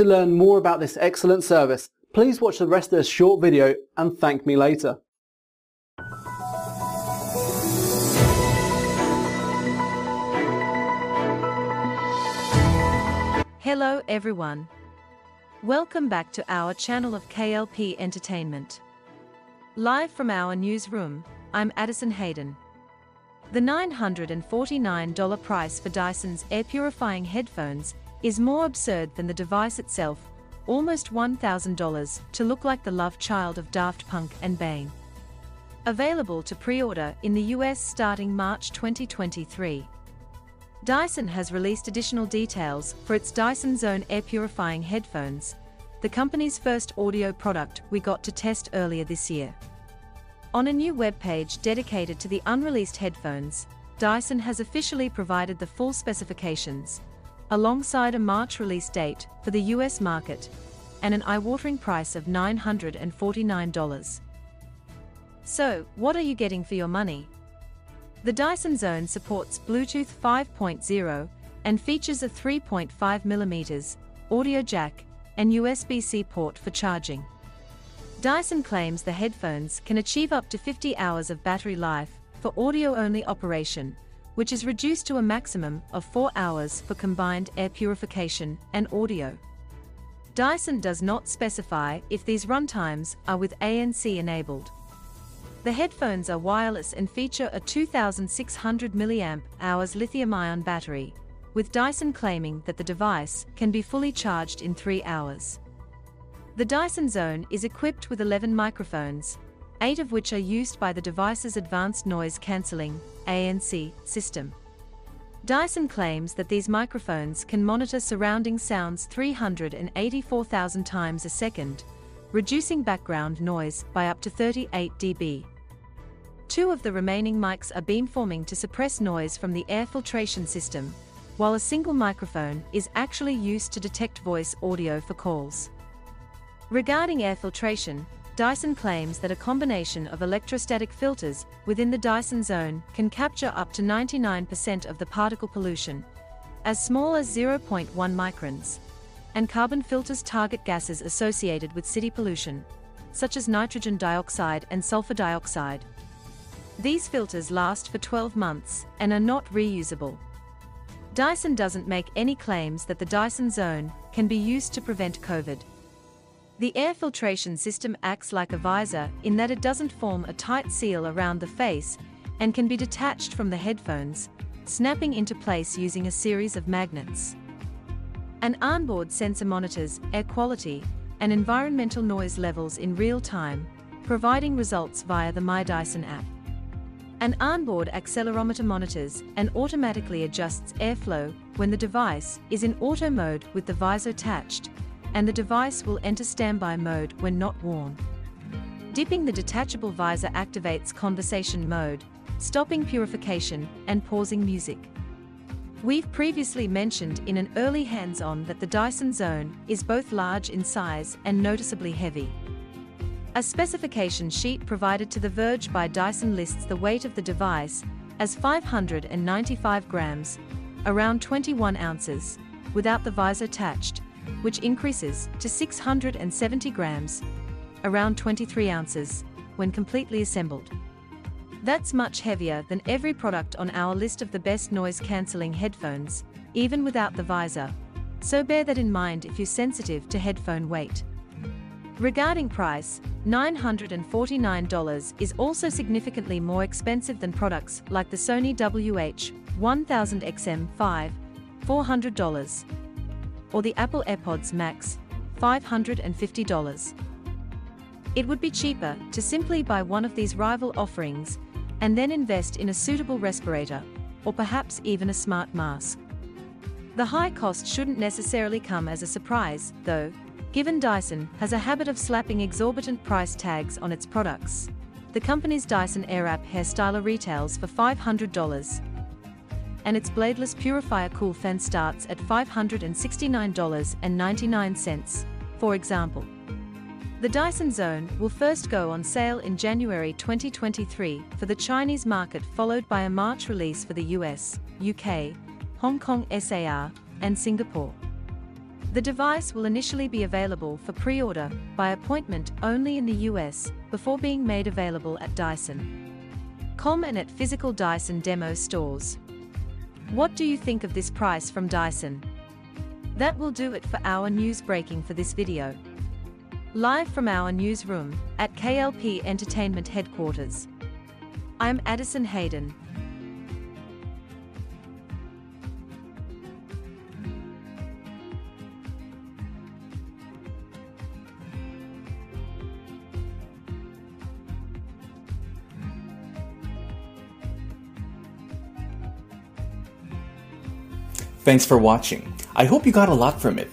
To learn more about this excellent service, please watch the rest of this short video and thank me later. Hello everyone. Welcome back to our channel of KLP Entertainment. Live from our newsroom, I'm Addison Hayden. The $949 price for Dyson's air purifying headphones is more absurd than the device itself, almost $1,000 to look like the love child of Daft Punk and Bane. Available to pre-order in the US starting March 2023. Dyson has released additional details for its Dyson Zone air purifying headphones, the company's first audio product we got to test earlier this year. On a new webpage dedicated to the unreleased headphones, Dyson has officially provided the full specifications, alongside a March release date for the US market, and an eye-watering price of $949. So, what are you getting for your money? The Dyson Zone supports Bluetooth 5.0 and features a 3.5mm audio jack and USB-C port for charging. Dyson claims the headphones can achieve up to 50 hours of battery life for audio-only operation, which is reduced to a maximum of 4 hours for combined air purification and audio. Dyson does not specify if these runtimes are with ANC enabled. The headphones are wireless and feature a 2600 mAh lithium-ion battery, with Dyson claiming that the device can be fully charged in 3 hours. The Dyson Zone is equipped with 11 microphones, 8 of which are used by the device's Advanced Noise Cancelling ANC, system. Dyson claims that these microphones can monitor surrounding sounds 384,000 times a second, reducing background noise by up to 38 dB. Two of the remaining mics are beamforming to suppress noise from the air filtration system, while a single microphone is actually used to detect voice audio for calls. Regarding air filtration, Dyson claims that a combination of electrostatic filters within the Dyson zone can capture up to 99% of the particle pollution, as small as 0.1 microns and carbon filters target gases associated with city pollution, such as nitrogen dioxide and sulfur dioxide. These filters last for 12 months and are not reusable. Dyson doesn't make any claims that the Dyson Zone can be used to prevent COVID. The air filtration system acts like a visor in that it doesn't form a tight seal around the face and can be detached from the headphones, snapping into place using a series of magnets. An onboard sensor monitors air quality and environmental noise levels in real time, providing results via the My Dyson app. An onboard accelerometer monitors and automatically adjusts airflow when the device is in auto mode with the visor attached, and the device will enter standby mode when not worn. Dipping the detachable visor activates conversation mode, stopping purification and pausing music. We've previously mentioned in an early hands-on that the Dyson Zone is both large in size and noticeably heavy. A specification sheet provided to The Verge by Dyson lists the weight of the device as 595 grams, around 21 ounces, without the visor attached, which increases to 670 grams, around 23 ounces, when completely assembled. That's much heavier than every product on our list of the best noise-cancelling headphones, even without the visor, so bear that in mind if you're sensitive to headphone weight. Regarding price, $949 is also significantly more expensive than products like the Sony WH-1000XM5, $400, or the Apple AirPods Max, $550. It would be cheaper to simply buy one of these rival offerings and then invest in a suitable respirator, or perhaps even a smart mask. The high cost shouldn't necessarily come as a surprise, though, given Dyson has a habit of slapping exorbitant price tags on its products. The company's Dyson Airwrap hairstyler retails for $500, and its bladeless purifier cool fan starts at $569.99, for example. The Dyson Zone will first go on sale in January 2023 for the Chinese market followed by a March release for the US, UK, Hong Kong SAR, and Singapore. The device will initially be available for pre-order by appointment only in the US before being made available at Dyson.com and at physical Dyson demo stores. What do you think of this price from Dyson? That will do it for our news breaking for this video. Live from our newsroom at KLP Entertainment headquarters. I'm Addison Hayden. Thanks for watching. I hope you got a lot from it.